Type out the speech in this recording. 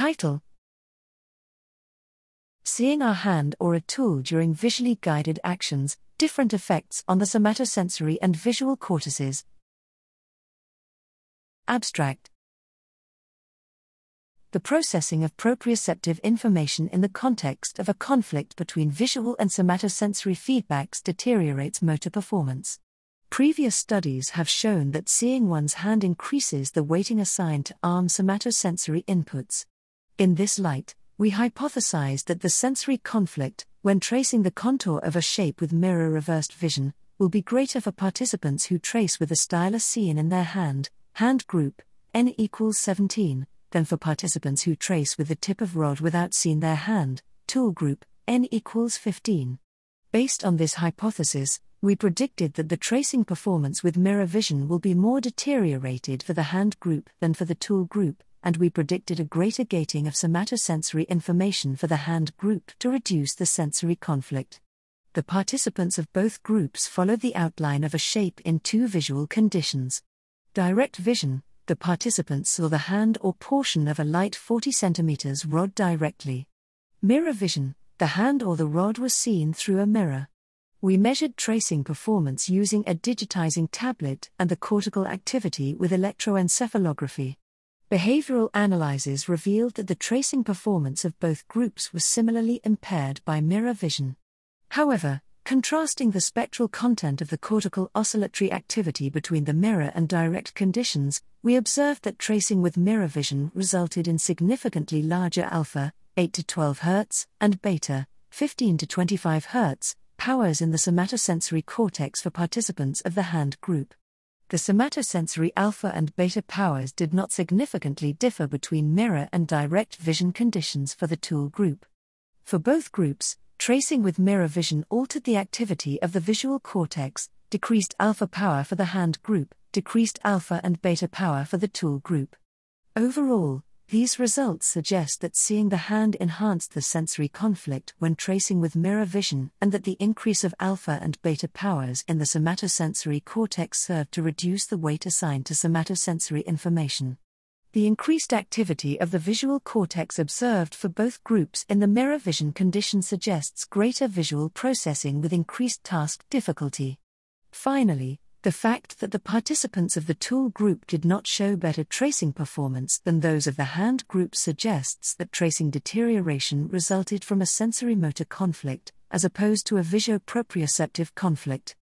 Title Seeing our hand or a tool during visually guided actions, different effects on the somatosensory and visual cortices. Abstract The processing of proprioceptive information in the context of a conflict between visual and somatosensory feedbacks deteriorates motor performance. Previous studies have shown that seeing one's hand increases the weighting assigned to arm somatosensory inputs. In this light, we hypothesized that the sensory conflict, when tracing the contour of a shape with mirror reversed vision, will be greater for participants who trace with a stylus seen in their hand, hand group, n equals 17, than for participants who trace with the tip of rod without seeing their hand, tool group, n equals 15. Based on this hypothesis, we predicted that the tracing performance with mirror vision will be more deteriorated for the hand group than for the tool group, and we predicted a greater gating of somatosensory information for the hand group to reduce the sensory conflict. The participants of both groups followed the outline of a shape in two visual conditions. Direct vision, the participants saw the hand or portion of a light 40 cm rod directly. Mirror vision, the hand or the rod was seen through a mirror. We measured tracing performance using a digitizing tablet and the cortical activity with electroencephalography. Behavioral analyses revealed that the tracing performance of both groups was similarly impaired by mirror vision. However, contrasting the spectral content of the cortical oscillatory activity between the mirror and direct conditions, we observed that tracing with mirror vision resulted in significantly larger alpha, 8 to 12 Hz, and beta, 15 to 25 Hz, powers in the somatosensory cortex for participants of the hand group. The somatosensory alpha and beta powers did not significantly differ between mirror and direct vision conditions for the tool group. For both groups, tracing with mirror vision altered the activity of the visual cortex, decreased alpha power for the hand group, decreased alpha and beta power for the tool group. Overall, these results suggest that seeing the hand enhanced the sensory conflict when tracing with mirror vision, and that the increase of alpha and beta powers in the somatosensory cortex served to reduce the weight assigned to somatosensory information. The increased activity of the visual cortex observed for both groups in the mirror vision condition suggests greater visual processing with increased task difficulty. Finally, the fact that the participants of the tool group did not show better tracing performance than those of the hand group suggests that tracing deterioration resulted from a sensory motor conflict, as opposed to a visuo proprioceptive conflict.